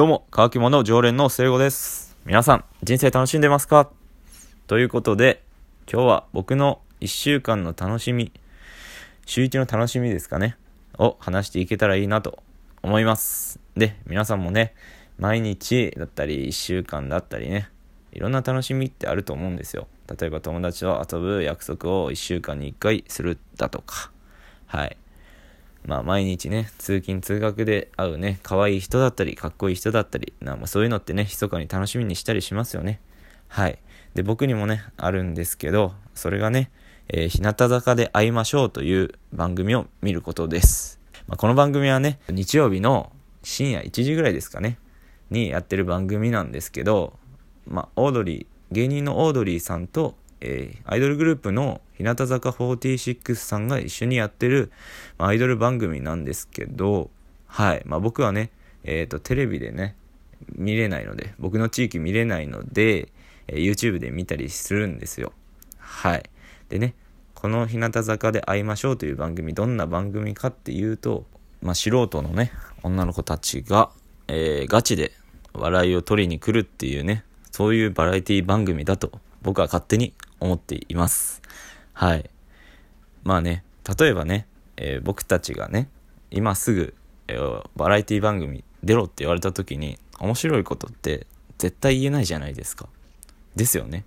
どうも、乾き物常連の聖子です。皆さん、人生楽しんでますか？ということで、今日は僕の1週間の楽しみ、週1の楽しみですかね、を話していけたらいいなと思います。で、皆さんもね、毎日だったり、1週間だったりね、いろんな楽しみってあると思うんですよ。例えば友達と遊ぶ約束を1週間に1回するだとか、はい。まあ毎日ね、通勤通学で会うね、可愛い人だったり、かっこいい人だったり、なまあそういうのってね、密かに楽しみにしたりしますよね。はい。で、僕にもね、あるんですけど、それがね、えー日向坂で会いましょうという番組を見ることです。まあ、この番組はね、日曜日の深夜1時ぐらいですかね、にやってる番組なんですけど、まあ、オードリー、芸人のオードリーさんと、えーアイドルグループの日向坂46さんが一緒にやってる、まあアイドル番組なんですけど、はい。まあ僕はね、えっ、と、テレビでね、見れないので、僕の地域見れないので、えー YouTube で見たりするんですよ。はい。でね、この日向坂で会いましょうという番組、どんな番組かっていうと、まあ素人のね、女の子たちが、えーガチで笑いを取りに来るっていうね、そういうバラエティ番組だと僕は勝手に思っています。はい。まあね、例えばね、えー僕たちがね、今すぐ、えーバラエティ番組出ろって言われた時に、面白いことって絶対言えないじゃないですか。ですよね。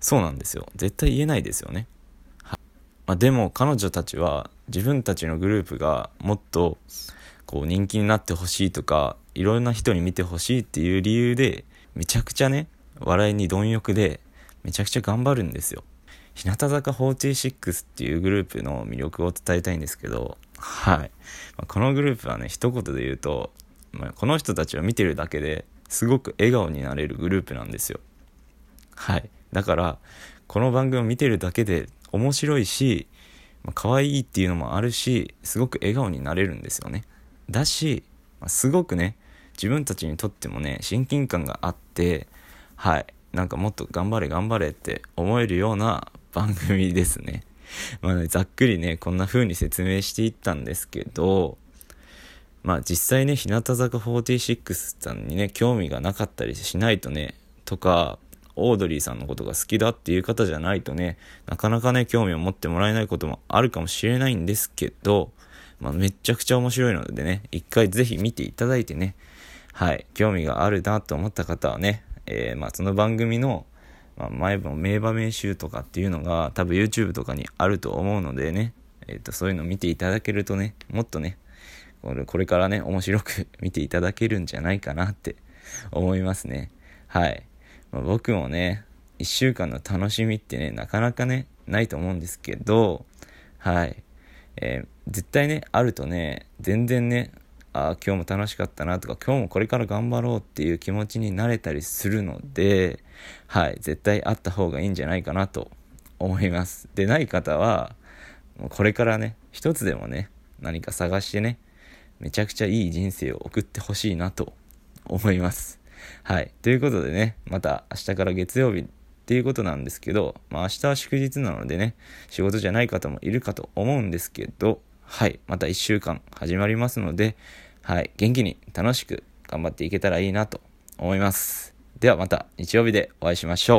そうなんですよ。絶対言えないですよね。はいまあ、でも彼女たちは自分たちのグループがもっとこう人気になってほしいとか、いろんな人に見てほしいっていう理由で、めちゃくちゃね、笑いに貪欲で、めちゃくちゃ頑張るんですよ。日向坂46っていうグループの魅力を伝えたいんですけど、はい。まあこのグループはね、一言で言うと、まあこの人たちを見てるだけですごく笑顔になれるグループなんですよ。はい。だから、この番組を見てるだけで面白いし、まあ、可愛いっていうのもあるし、すごく笑顔になれるんですよね。だし、まあすごくね、自分たちにとってもね、親近感があって、はい。なんかもっと頑張れ頑張れって思えるような番組ですね。まあね、ざっくりね、こんな風に説明していったんですけど、まあ実際ね、日向坂46さんにね、興味がなかったりしないとね、とか、オードリーさんのことが好きだっていう方じゃないとね、なかなかね、興味を持ってもらえないこともあるかもしれないんですけど、まあめちゃくちゃ面白いのでね、一回ぜひ見ていただいてね、はい、興味があるなと思った方はね、えーまあその番組の、まあ、前の名場面集とかっていうのが多分 YouTube とかにあると思うのでね、えっ、と、そういうの見ていただけるとね、もっとね、これこれからね、面白く 見ていただけるんじゃないかなって思いますね。はい。まあ僕もね、一週間の楽しみってね、なかなかね、ないと思うんですけど、はい。えー絶対ね、あるとね、全然ね、あ今日も楽しかったなとか、今日もこれから頑張ろうっていう気持ちになれたりするので、はい。絶対あった方がいいんじゃないかなと思います。で、ない方は、もうこれからね、一つでもね、何か探してね、めちゃくちゃいい人生を送ってほしいなと思います。はい。ということでね、また明日から月曜日っていうことなんですけど、まあ明日は祝日なのでね、仕事じゃない方もいるかと思うんですけど、はい。また1週間始まりますので、はい。元気に楽しく頑張っていけたらいいなと思います。ではまた日曜日でお会いしましょう。